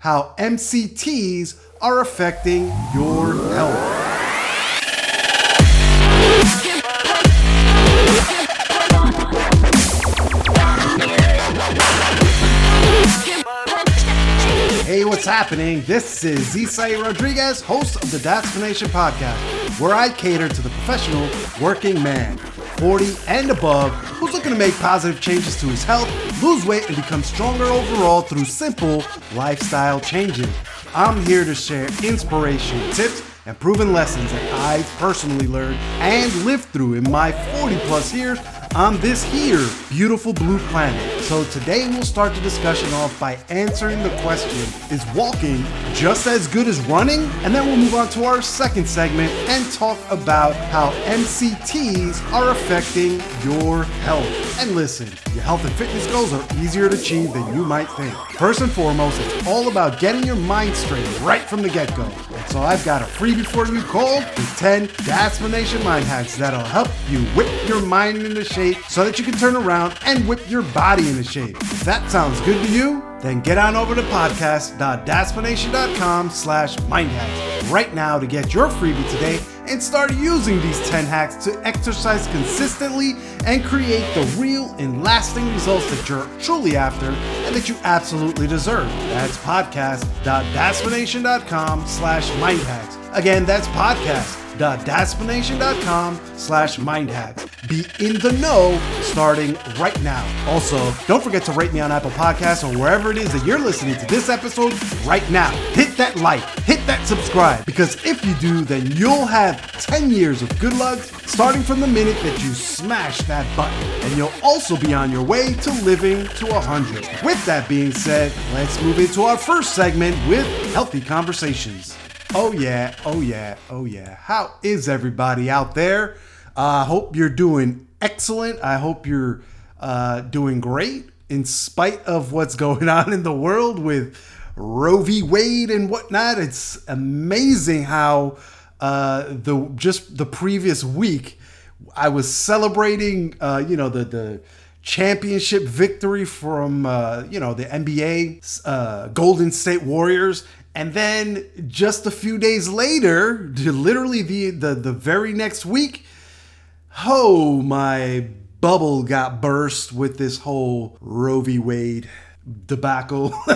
how MCTs are affecting your health. Hey, what's happening? This is Isai Rodriguez, host of the Daspination Podcast, where I cater to the professional working man, 40 and above, who's looking to make positive changes to his health, lose weight, and become stronger overall through simple lifestyle changes. I'm here to share inspiration, tips, and proven lessons that I've personally learned and lived through in my 40 plus years on this here beautiful blue planet. So today we'll start the discussion off by answering the question Is walking just as good as running? And then we'll move on to our second segment and talk about how MCTs are affecting your health. And listen, your health and fitness goals are easier to achieve than you might think. First and foremost, it's all about getting your mind straight right from the get go. So I've got a freebie for you called the 10 Daspination Mind Hacks that'll help you whip your mind into shape so that you can turn around and whip your body into shape. If that sounds good to you, then get on over to podcast.daspination.com slash mindhacks right now to get your freebie today and start using these 10 hacks to exercise consistently and create the real and lasting results that you're truly after and that you absolutely deserve. That's podcast.daspination.com slash mindhacks. Again, that's podcast.daspination.com slash mindhacks. Be in the know starting right now. Also, don't forget to rate me on Apple Podcasts or wherever it is that you're listening to this episode right now. Hit that like, hit that subscribe, because if you do, then you'll have 10 years of good luck starting from the minute that you smash that button. And you'll also be on your way to living to 100. With that being said, let's move into our first segment with Healthy Conversations. Oh, yeah, oh, yeah, oh, yeah. How is everybody out there? I uh, hope you're doing excellent. I hope you're uh, doing great in spite of what's going on in the world with Roe v. Wade and whatnot. It's amazing how uh, the just the previous week I was celebrating, uh, you know, the the championship victory from uh, you know the NBA uh, Golden State Warriors, and then just a few days later, literally the the the very next week oh, my bubble got burst with this whole Roe v. Wade debacle.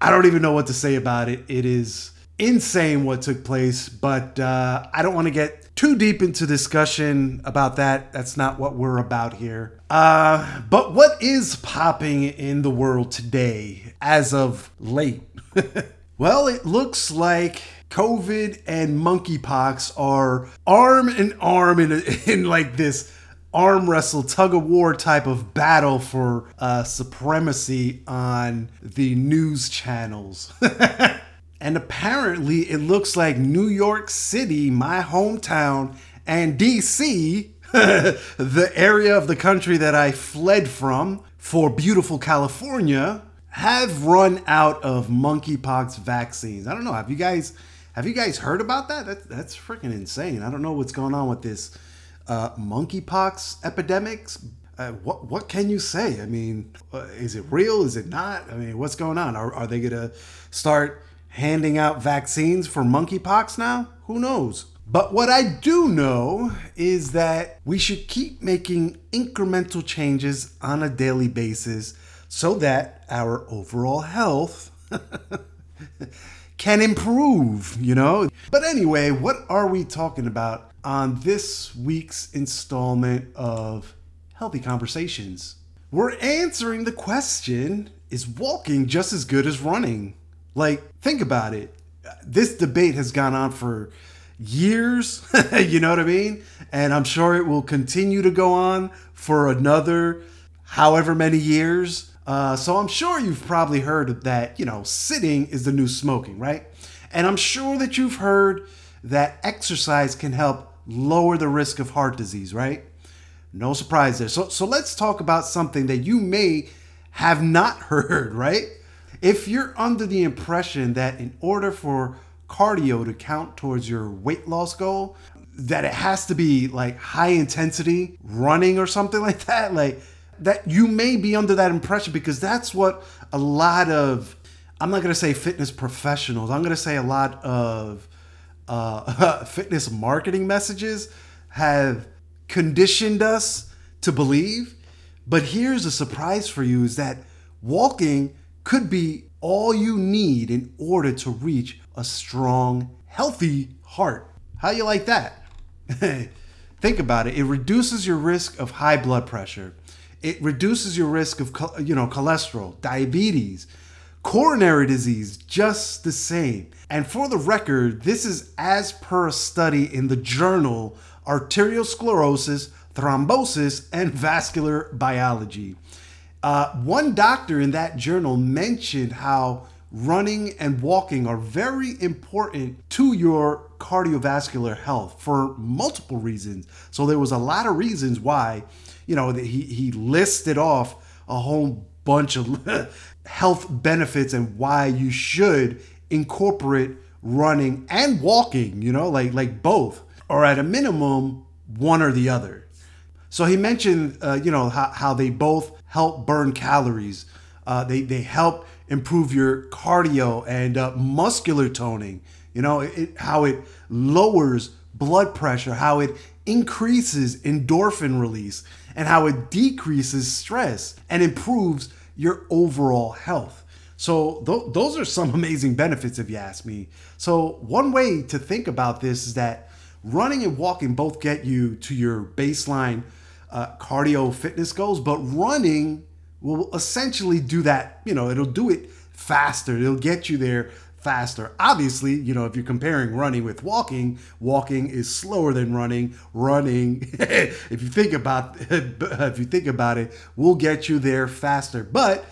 I don't even know what to say about it. It is insane what took place, but uh, I don't want to get too deep into discussion about that. That's not what we're about here. Uh, but what is popping in the world today as of late? well, it looks like COVID and monkeypox are arm in arm in, in like this arm wrestle tug of war type of battle for uh, supremacy on the news channels. and apparently, it looks like New York City, my hometown, and DC, the area of the country that I fled from for beautiful California, have run out of monkeypox vaccines. I don't know. Have you guys? Have you guys heard about that? That's that's freaking insane. I don't know what's going on with this uh, monkeypox epidemics. Uh, what what can you say? I mean, uh, is it real? Is it not? I mean, what's going on? Are, are they gonna start handing out vaccines for monkeypox now? Who knows? But what I do know is that we should keep making incremental changes on a daily basis so that our overall health can improve, you know? But anyway, what are we talking about on this week's installment of Healthy Conversations? We're answering the question is walking just as good as running? Like, think about it. This debate has gone on for years, you know what I mean? And I'm sure it will continue to go on for another however many years. Uh, so I'm sure you've probably heard that, you know, sitting is the new smoking, right? And I'm sure that you've heard that exercise can help lower the risk of heart disease, right? No surprise there. So, so let's talk about something that you may have not heard, right? If you're under the impression that in order for cardio to count towards your weight loss goal, that it has to be like high intensity running or something like that, like that you may be under that impression because that's what a lot of I'm not going to say fitness professionals. I'm going to say a lot of uh, fitness marketing messages have conditioned us to believe. But here's a surprise for you is that walking could be all you need in order to reach a strong, healthy heart. How you like that? Think about it. It reduces your risk of high blood pressure. It reduces your risk of you know cholesterol, diabetes, coronary disease just the same. And for the record, this is as per a study in the journal Arteriosclerosis, Thrombosis, and Vascular Biology. Uh, one doctor in that journal mentioned how running and walking are very important to your cardiovascular health for multiple reasons. So there was a lot of reasons why, you know, he, he listed off a whole bunch of health benefits and why you should incorporate running and walking, you know, like like both, or at a minimum, one or the other. So he mentioned, uh, you know, how, how they both help burn calories. Uh, they, they help improve your cardio and uh, muscular toning. You know, it, how it lowers blood pressure, how it increases endorphin release, and how it decreases stress and improves your overall health. So th- those are some amazing benefits, if you ask me. So one way to think about this is that running and walking both get you to your baseline uh, cardio fitness goals, but running will essentially do that. You know, it'll do it faster. It'll get you there faster. Obviously, you know, if you're comparing running with walking, walking is slower than running. Running, if you think about if you think about it, will get you there faster. But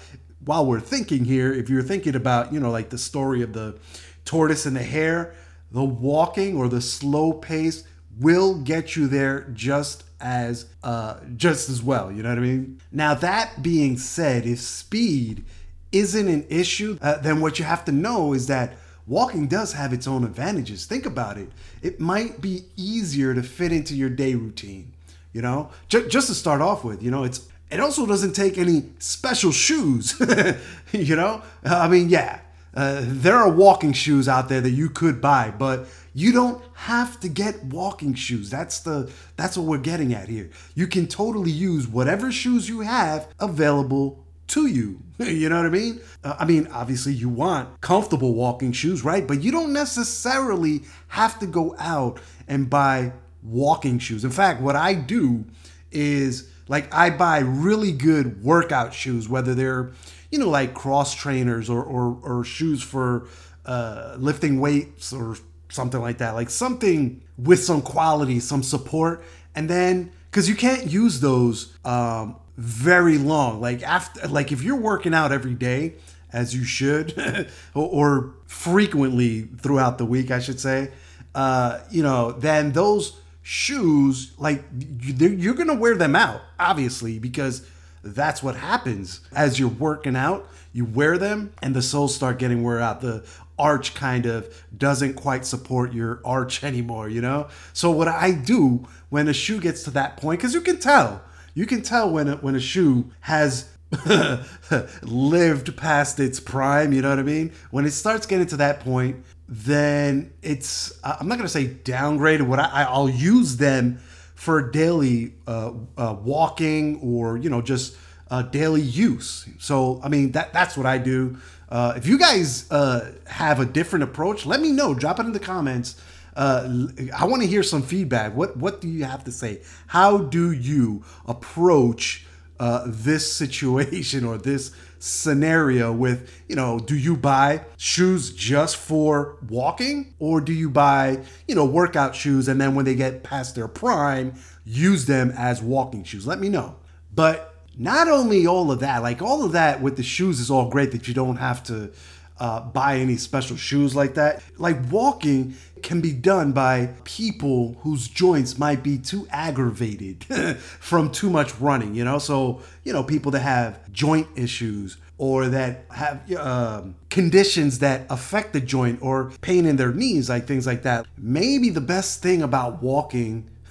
while we're thinking here, if you're thinking about, you know, like the story of the tortoise and the hare, the walking or the slow pace will get you there just as uh just as well, you know what I mean? Now that being said, if speed isn't an issue, uh, then what you have to know is that walking does have its own advantages. Think about it. It might be easier to fit into your day routine, you know? J- just to start off with, you know, it's it also doesn't take any special shoes, you know? I mean, yeah, uh, there are walking shoes out there that you could buy, but you don't have to get walking shoes. That's the that's what we're getting at here. You can totally use whatever shoes you have available to you. you know what I mean? Uh, I mean, obviously, you want comfortable walking shoes, right? But you don't necessarily have to go out and buy walking shoes. In fact, what I do is like I buy really good workout shoes, whether they're, you know, like cross trainers or, or, or shoes for uh, lifting weights or something like that. Like something with some quality, some support. And then, because you can't use those um, very long. Like after like if you're working out every day as you should or, frequently throughout the week, I should say, uh, you know, then those shoes like you're to wear them out obviously because that's what happens. As you're working out you wear them and the soles start getting wear out. The arch kind of doesn't quite support your arch anymore you know? So what i do when a shoe gets to that point because you can tell you can tell when a, when a shoe has lived past its prime. You know what I mean? When it starts getting to that point, then it's I'm not gonna say downgraded. What I, I'll use them for daily uh, uh, walking or you know just uh, daily use. So I mean that that's what I do. Uh, if you guys uh, have a different approach, let me know. Drop it in the comments. Uh, I want to hear some feedback. What what do you have to say? How do you approach uh, this situation or this scenario? With you know, do you buy shoes just for walking, or do you buy you know workout shoes and then when they get past their prime, use them as walking shoes? Let me know. But not only all of that, like all of that with the shoes is all great that you don't have to uh, buy any special shoes like that. Like walking can be done by people whose joints might be too aggravated from too much running, you know? So, you know, people that have joint issues or that have um, conditions that affect the joint or pain in their knees, like things like that. Maybe the best thing about walking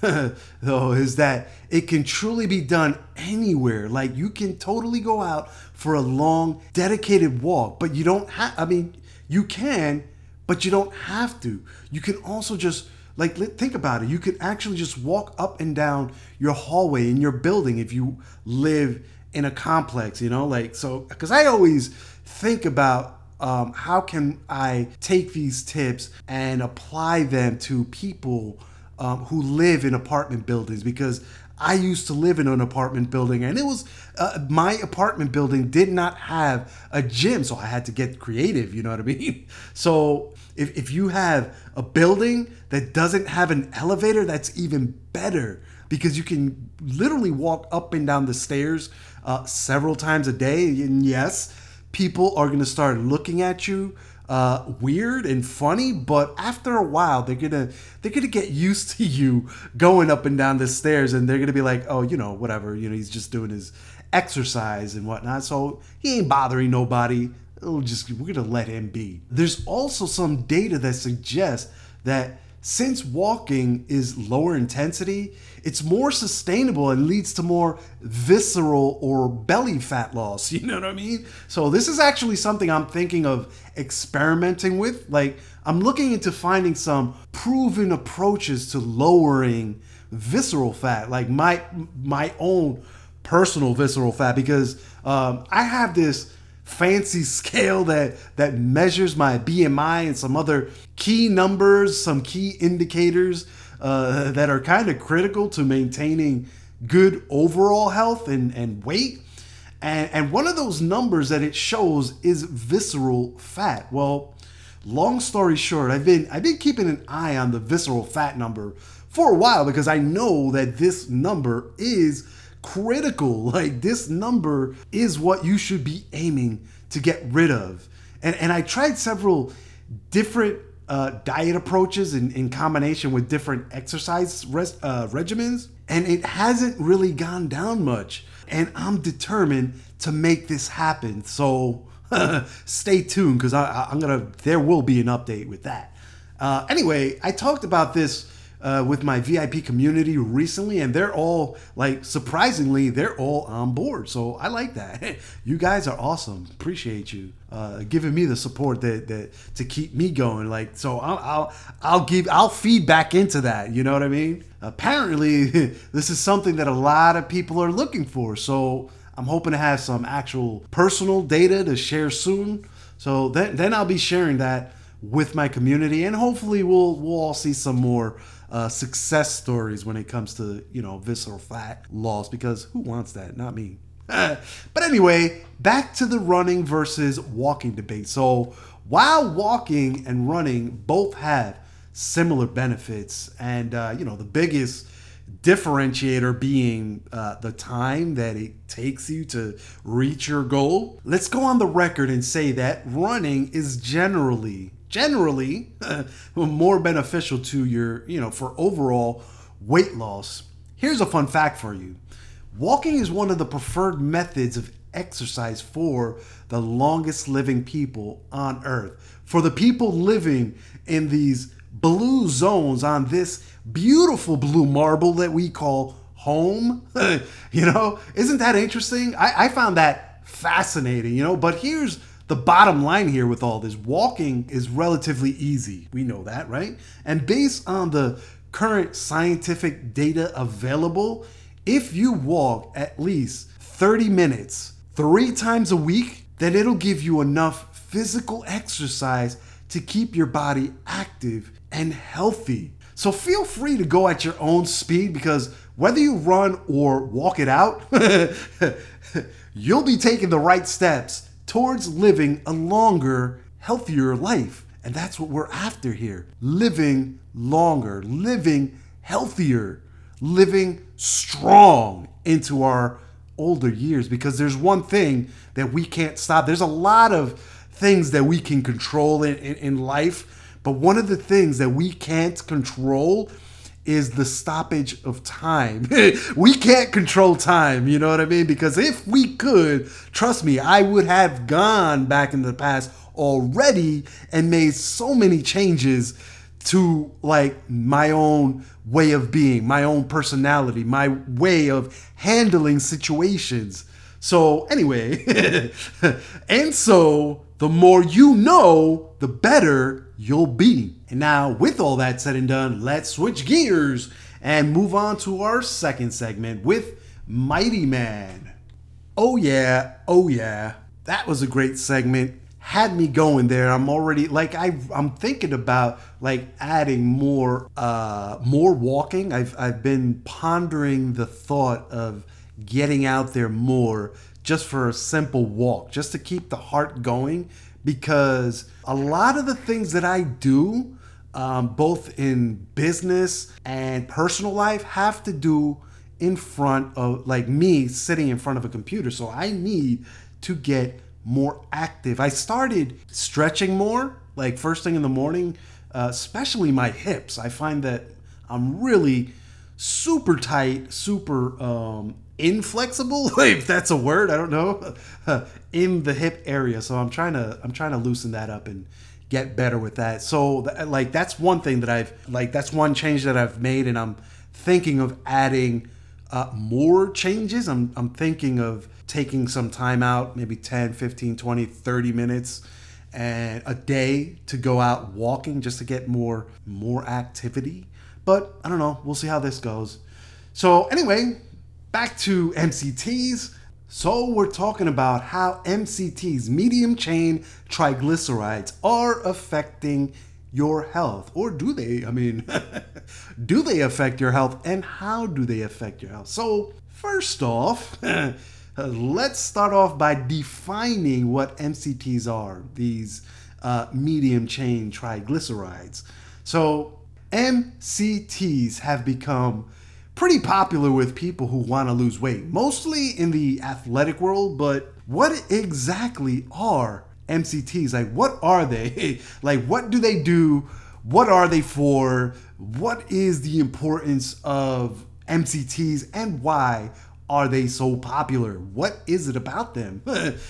though is that it can truly be done anywhere. Like you can totally go out for a long, dedicated walk, but you don't have, I mean, you can, but you don't have to. You can also just, like, think about it. You can actually just walk up and down your hallway in your building if you live in a complex, you know, like, so, because I always think about um, how can I take these tips and apply them to people um, who live in apartment buildings because I used to live in an apartment building and it was uh, my apartment building did not have a gym so I had to get creative you know what I mean so if, if you have a building that doesn't have an elevator that's even better because you can literally walk up and down the stairs uh, several times a day and yes people are going to start looking at you uh, weird and funny, but after a while, they're gonna they're gonna get used to you going up and down the stairs, and they're gonna be like, oh, you know, whatever, you know, he's just doing his exercise and whatnot, so he ain't bothering nobody. It'll just we're gonna let him be. There's also some data that suggests that since walking is lower intensity, it's more sustainable and leads to more visceral or belly fat loss. You know what I mean? So, this is actually something I'm thinking of experimenting with. Like, I'm looking into finding some proven approaches to lowering visceral fat, like my my own personal visceral fat, because um, I have this fancy scale that that measures my BMI and some other key numbers, some key indicators uh, that are kind of critical to maintaining good overall health and, and weight. And, and one of those numbers that it shows is visceral fat. Well, long story short, I've been I've been keeping an eye on the visceral fat number for a while because I know that this number is critical. Like this number is what you should be aiming to get rid of. And and I tried several different uh, diet approaches in, in combination with different exercise res, uh, regimens, and it hasn't really gone down much. And I'm determined to make this happen. So stay tuned because I'm gonna. There will be an update with that. Uh, anyway, I talked about this uh, with my VIP community recently, and they're all like surprisingly, they're all on board. So I like that. you guys are awesome. Appreciate you uh, giving me the support that that to keep me going. Like so, I'll I'll, I'll give I'll feed back into that. You know what I mean? Apparently, this is something that a lot of people are looking for. So I'm hoping to have some actual personal data to share soon. So then then I'll be sharing that with my community, and hopefully we'll we'll all see some more uh, success stories when it comes to you know visceral fat loss because who wants that? Not me. but anyway, back to the running versus walking debate. So while walking and running both have similar benefits, and uh, you know the biggest differentiator being uh, the time that it takes you to reach your goal. Let's go on the record and say that running is generally generally more beneficial to your, you know, for overall weight loss. Here's a fun fact for you walking is one of the preferred methods of exercise for the longest living people on earth. For the people living in these blue zones on this beautiful blue marble that we call home. you know, isn't that interesting? I, I found that fascinating, you know, but here's the bottom line here with all this walking is relatively easy. We know that, right? And based on the current scientific data available, if you walk at least 30 minutes three times a week, then it'll give you enough physical exercise to keep your body active and healthy. So feel free to go at your own speed because whether you run or walk it out, you'll be taking the right steps towards living a longer, healthier life. And that's what we're after here living longer, living healthier, living strong into our older years. Because there's one thing that we can't stop. There's a lot of things that we can control in, in, in life, but one of the things that we can't control is the stoppage of time. we can't control time, you know what I mean? Because if we could, trust me, I would have gone back in the past already and made so many changes to like my own way of being, my own personality, my way of handling situations. So, anyway, and so the more you know, the better you'll be. And now, with all that said and done, let's switch gears and move on to our second segment with Mighty Man. Oh, yeah, oh, yeah. That was a great segment had me going there. I'm already like I I'm thinking about like adding more uh more walking. I've I've been pondering the thought of getting out there more just for a simple walk, just to keep the heart going because a lot of the things that I do um, both in business and personal life have to do in front of like me sitting in front of a computer. So I need to get more active. I started stretching more, like first thing in the morning, uh, especially my hips. I find that I'm really super tight, super um, inflexible, if that's a word. I don't know, in the hip area. So I'm trying to I'm trying to loosen that up and get better with that. So like that's one thing that I've like that's one change that I've made, and I'm thinking of adding uh, more changes. I'm I'm thinking of taking some time out, maybe 10, 15, 20, 30 minutes and a day to go out walking just to get more more activity. But I don't know, we'll see how this goes. So anyway, back to MCTs. So we're talking about how MCTs, medium chain triglycerides, are affecting your health. Or do they i mean do they affect your health? And how do they affect your health? So first off let's start off by defining what MCTs are, these uh, medium chain triglycerides. So, MCTs have become pretty popular with people who want to lose weight, mostly in the athletic world. But what exactly are MCTs? Like, what are they? like, what do they do? What are they for? What is the importance of MCTs and why are they so popular? What is it about them?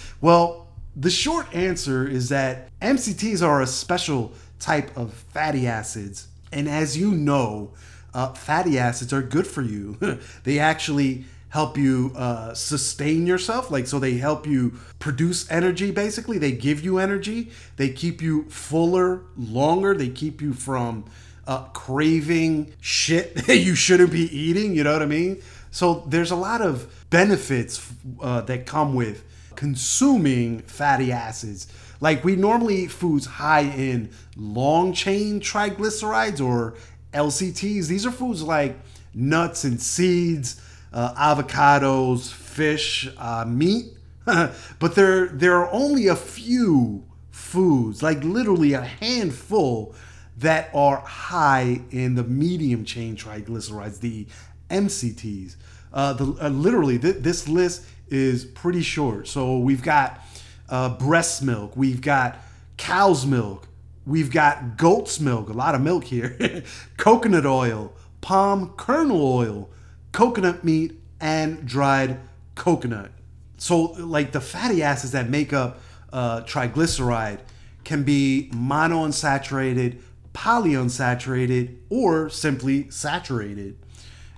well, the short answer is that MCTs are a special type of fatty acids. And as you know, uh, fatty acids are good for you. they actually help you uh, sustain yourself. Like, so they help you produce energy, basically. They give you energy. They keep you fuller longer. They keep you from uh, craving shit that you shouldn't be eating. You know what I mean? So there's a lot of benefits uh, that come with consuming fatty acids. Like we normally eat foods high in long chain triglycerides or LCTs. These are foods like nuts and seeds, uh, avocados, fish, uh, meat. but there there are only a few foods, like literally a handful, that are high in the medium chain triglycerides, the MCTs. Uh, the, uh, literally, th- this list is pretty short. So we've got uh, breast milk, we've got cow's milk, we've got goat's milk, a lot of milk here, coconut oil, palm kernel oil, coconut meat, and dried coconut. So, like the fatty acids that make up uh, triglyceride can be monounsaturated, polyunsaturated, or simply saturated.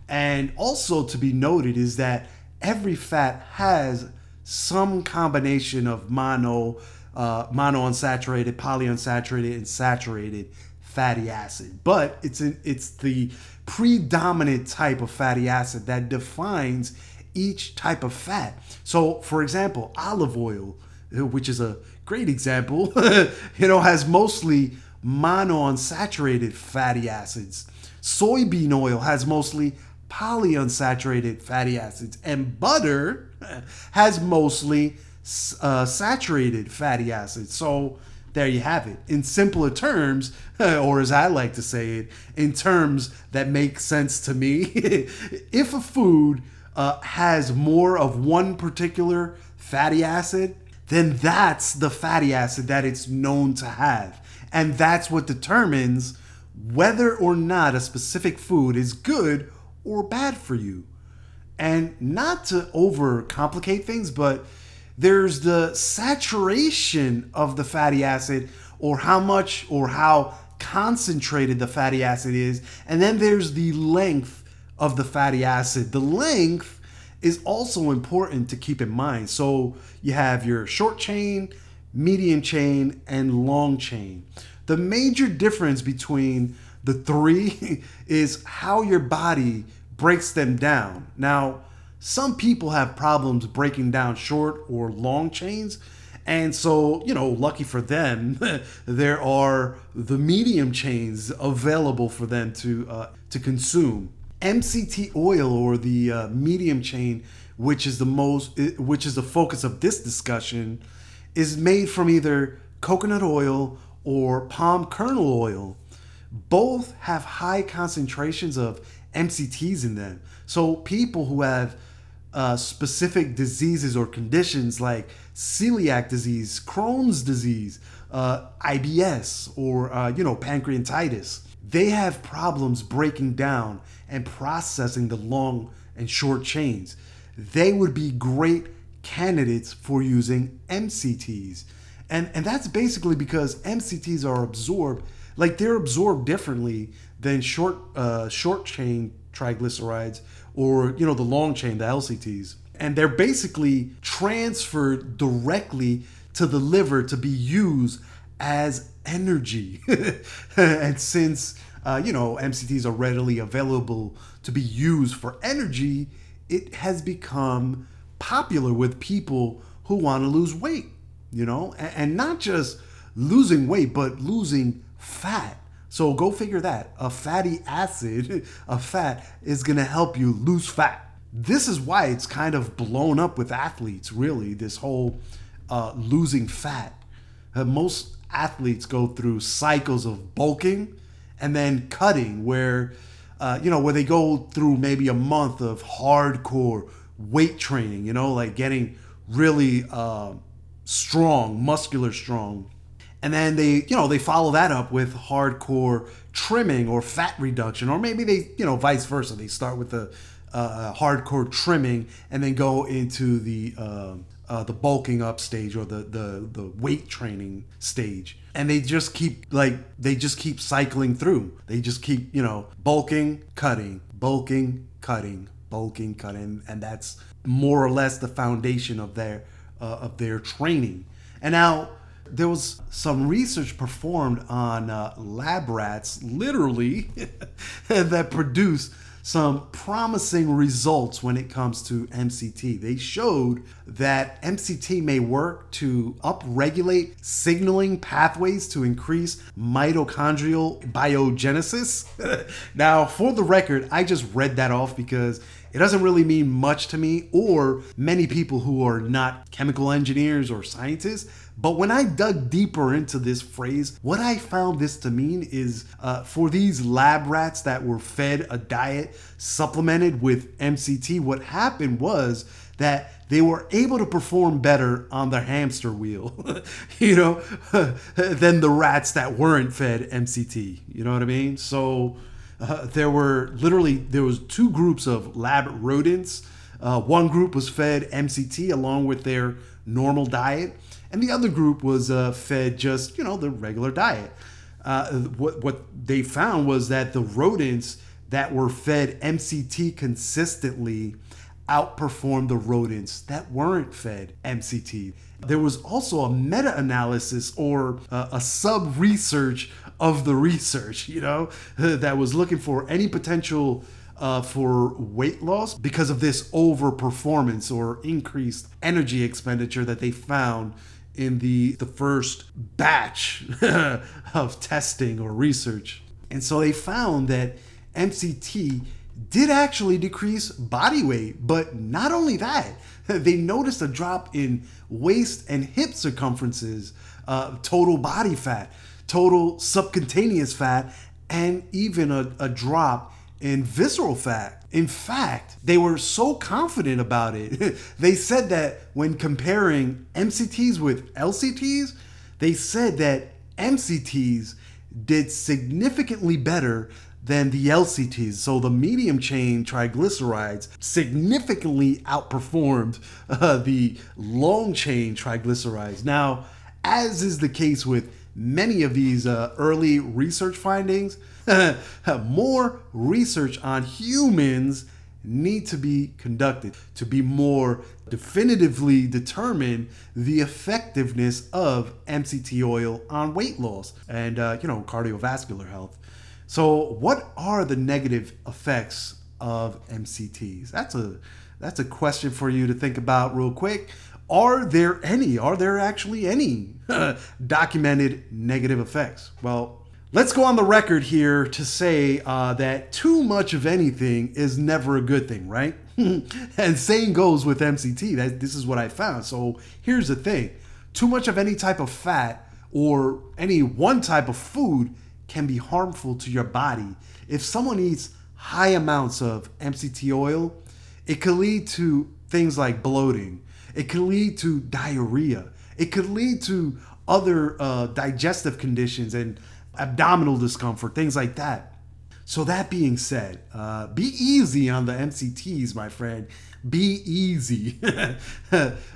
And also to be noted is that every fat has some combination of mono, uh, monounsaturated, polyunsaturated, and saturated fatty acid. But it's it's the predominant type of fatty acid that defines each type of fat. So, for example, olive oil, which is a great example, you know, has mostly monounsaturated fatty acids. Soybean oil has mostly polyunsaturated fatty acids, and butter has mostly uh, saturated fatty acids. So there you have it. In simpler terms, or as I like to say it, in terms that make sense to me, if a food uh, has more of one particular fatty acid, then that's the fatty acid that it's known to have. And that's what determines whether or not a specific food is good or bad for you. And not to overcomplicate things, but there's the saturation of the fatty acid or how much or how concentrated the fatty acid is, and then there's the length of the fatty acid. The length is also important to keep in mind. So you have your short chain, medium chain, and long chain. The major difference between the three is how your body breaks them down. Now, some people have problems breaking down short or long chains. And so, you know, lucky for them, there are the medium chains available for them to uh, to consume. MCT oil or the uh, medium chain, which is the most, which is the focus of this discussion, is made from either coconut oil or palm kernel oil. Both have high concentrations of MCTs in them. So people who have uh, specific diseases or conditions like celiac disease, Crohn's disease, uh, IBS, or uh, you know pancreatitis, they have problems breaking down and processing the long and short chains. They would be great candidates for using MCTs. And, and that's basically because MCTs are absorbed, like they're absorbed differently than short uh, short chain triglycerides or you know the long chain, the LCTs. And they're basically transferred directly to the liver to be used as energy. and since uh, you know, MCTs are readily available to be used for energy, it has become popular with people who want to lose weight, you know, and, and not just losing weight, but losing fat. So go figure that. A fatty acid, a fat, is to help you lose fat. This is why it's kind of blown up with athletes, really, this whole uh, losing fat. Uh, most athletes go through cycles of bulking and then cutting where uh, you know where they go through maybe a month of hardcore weight training you know like getting really uh, strong muscular strong and then they you know they follow that up with hardcore trimming or fat reduction or maybe they you know vice versa. They start with the uh, hardcore trimming and then go into the uh, uh, the bulking up stage or the, the the weight training stage. And they just keep like they just keep cycling through. They just keep you know bulking cutting bulking cutting bulking cutting. And that's more or less the foundation of their uh, of their training. And now there was some research performed on uh, lab rats literally that produced some promising results when it comes to MCT. They showed that MCT may work to upregulate signaling pathways to increase mitochondrial biogenesis. now, for the record, I just read that off because it doesn't really mean much to me or many people who are not chemical engineers or scientists. But when I dug deeper into this phrase, what I found this to mean is uh, for these lab rats that were fed a diet supplemented with MCT, what happened was that they were able to perform better on their hamster wheel, you know, than the rats that weren't fed MCT. You know what I mean? So uh, there were literally there was two groups of lab rodents. Uh, one group was fed MCT along with their normal diet, and the other group was uh, fed just you know the regular diet. Uh, what what they found was that the rodents that were fed MCT consistently outperformed the rodents that weren't fed MCT. There was also a meta analysis or uh, a sub research of the research, you know, that was looking for any potential uh, for weight loss because of this overperformance or increased energy expenditure that they found in the the first batch of testing or research. And so they found that MCT did actually decrease body weight, but not only that, they noticed a drop in waist and hip circumferences, uh, total body fat, total subcutaneous fat, and even a, a drop in visceral fat. In fact, they were so confident about it. they said that when comparing MCTs with LCTs, they said that MCTs did significantly better than the LCTs. So the medium chain triglycerides significantly outperformed uh, the long chain triglycerides. Now, as is the case with many of these uh, early research findings, more research on humans need to be conducted to be more definitively determine the effectiveness of MCT oil on weight loss and uh, you know cardiovascular health. So, what are the negative effects of MCTs? That's a that's a question for you to think about real quick. Are there any? Are there actually any documented negative effects? Well, Let's go on the record here to say uh, that too much of anything is never a good thing, right? and same goes with MCT. That this is what I found. So here's the thing: too much of any type of fat or any one type of food can be harmful to your body. If someone eats high amounts of MCT oil, it could lead to things like bloating. It could lead to diarrhea. It could lead to other uh, digestive conditions and abdominal discomfort, things like that. So, that being said, uh, be easy on the MCTs, my friend. Be easy.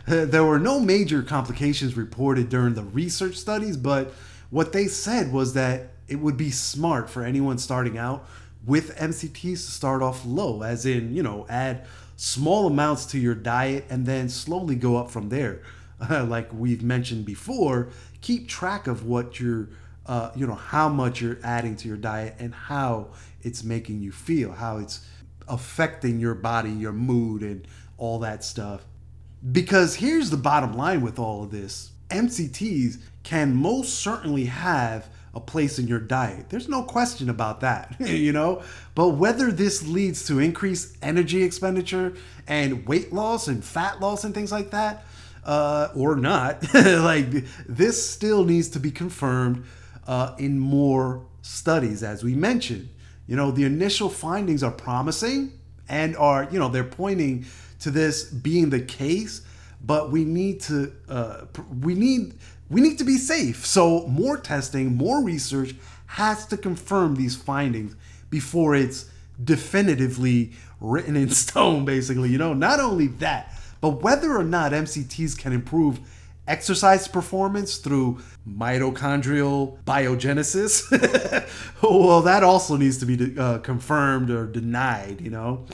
there were no major complications reported during the research studies, but what they said was that it would be smart for anyone starting out with MCTs to start off low, as in, you know, add small amounts to your diet and then slowly go up from there. like we've mentioned before, keep track of what you're uh, you know how much you're adding to your diet and how it's making you feel, how it's affecting your body, your mood, and all that stuff. Because here's the bottom line with all of this MCTs can most certainly have a place in your diet. There's no question about that, you know? But whether this leads to increased energy expenditure and weight loss and fat loss and things like that, uh, or not, like this still needs to be confirmed uh, in more studies, as we mentioned. You know, the initial findings are promising and are, you know, they're pointing to this being the case, but we need to, uh, we need, we need to be safe. So more testing, more research has to confirm these findings before it's definitively written in stone, basically. You know, not only that, but whether or not MCTs can improve exercise performance through mitochondrial biogenesis. well, that also needs to be uh, confirmed or denied, you know.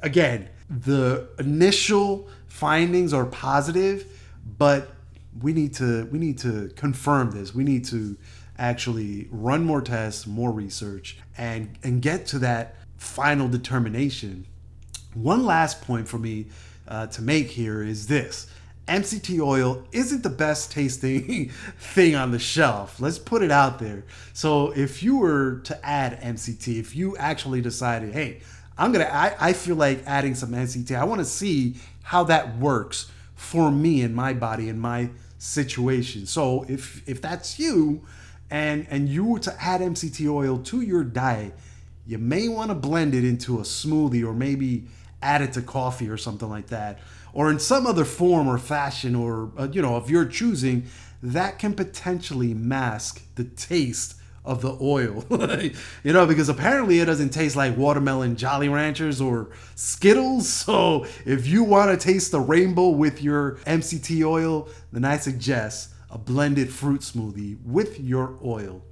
Again, the initial findings are positive, but we need to we need to confirm this. We need to actually run more tests, more research and and get to that final determination. One last point for me uh, to make here is this MCT oil isn't the best tasting thing on the shelf. Let's put it out there. So if you were to add MCT, if you actually decided, hey, I'm gonna, I, I feel like adding some MCT. I want to see how that works for me and my body and my situation. So if if that's you, and and you were to add MCT oil to your diet, you may want to blend it into a smoothie or maybe add it to coffee or something like that or in some other form or fashion or uh, you know of your choosing that can potentially mask the taste of the oil. You know because apparently it doesn't taste like watermelon jolly ranchers or skittles. So if you want to taste the rainbow with your mct oil then i suggest a blended fruit smoothie with your oil.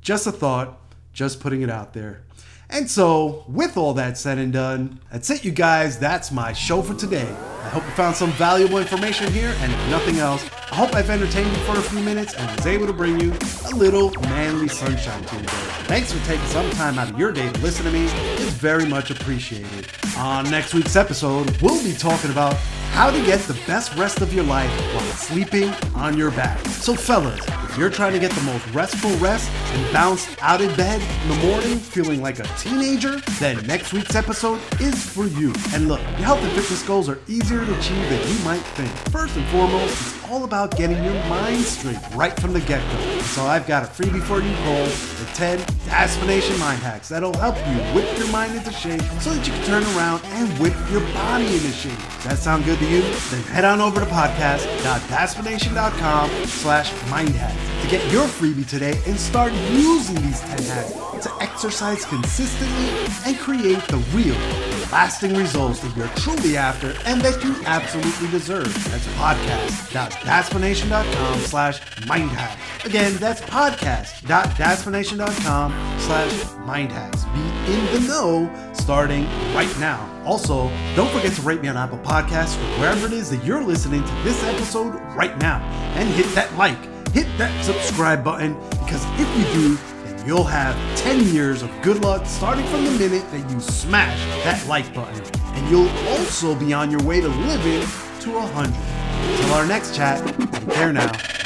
Just a thought just putting it out there and so, with all that said and done, that's it, you guys. That's my show for today. I hope you found some valuable information here, and if nothing else, I hope I've entertained you for a few minutes and was able to bring you a little manly sunshine to. Thanks for taking some time out of your day to listen to me. It's very much appreciated. On next week's episode, we'll be talking about how to get the best rest of your life while sleeping on your back. So, fellas, you're trying to get the most restful rest and bounce out of bed in the morning feeling like a teenager, then next week's episode is for you. And look, your health and fitness goals are easier to achieve than you might think. First and foremost, all about getting your mind straight right from the get go. So, I've got a freebie for you called the 10 Aspination Mind Hacks that'll help you whip your mind into shape so that you can turn around and whip your body into shape. Does that sound good to you? Then head on over to podcast.daspination.com slash mindhacks to get your freebie today and start using these 10 hacks to exercise consistently and create the real lasting results that you're truly after and that you absolutely deserve. That's podcast.daspination.com slash mindhacks. Again, that's podcast.daspination.com slash mindhacks. Be in the know starting right now. Also, don't forget to rate me on Apple Podcasts or wherever it is that you're listening to this episode right now. And hit that like, hit that subscribe button, because if you do, you'll have 10 years of good luck starting from the minute that you smash that like button. And you'll also be on your way to living to 100. Till our next chat, take care now.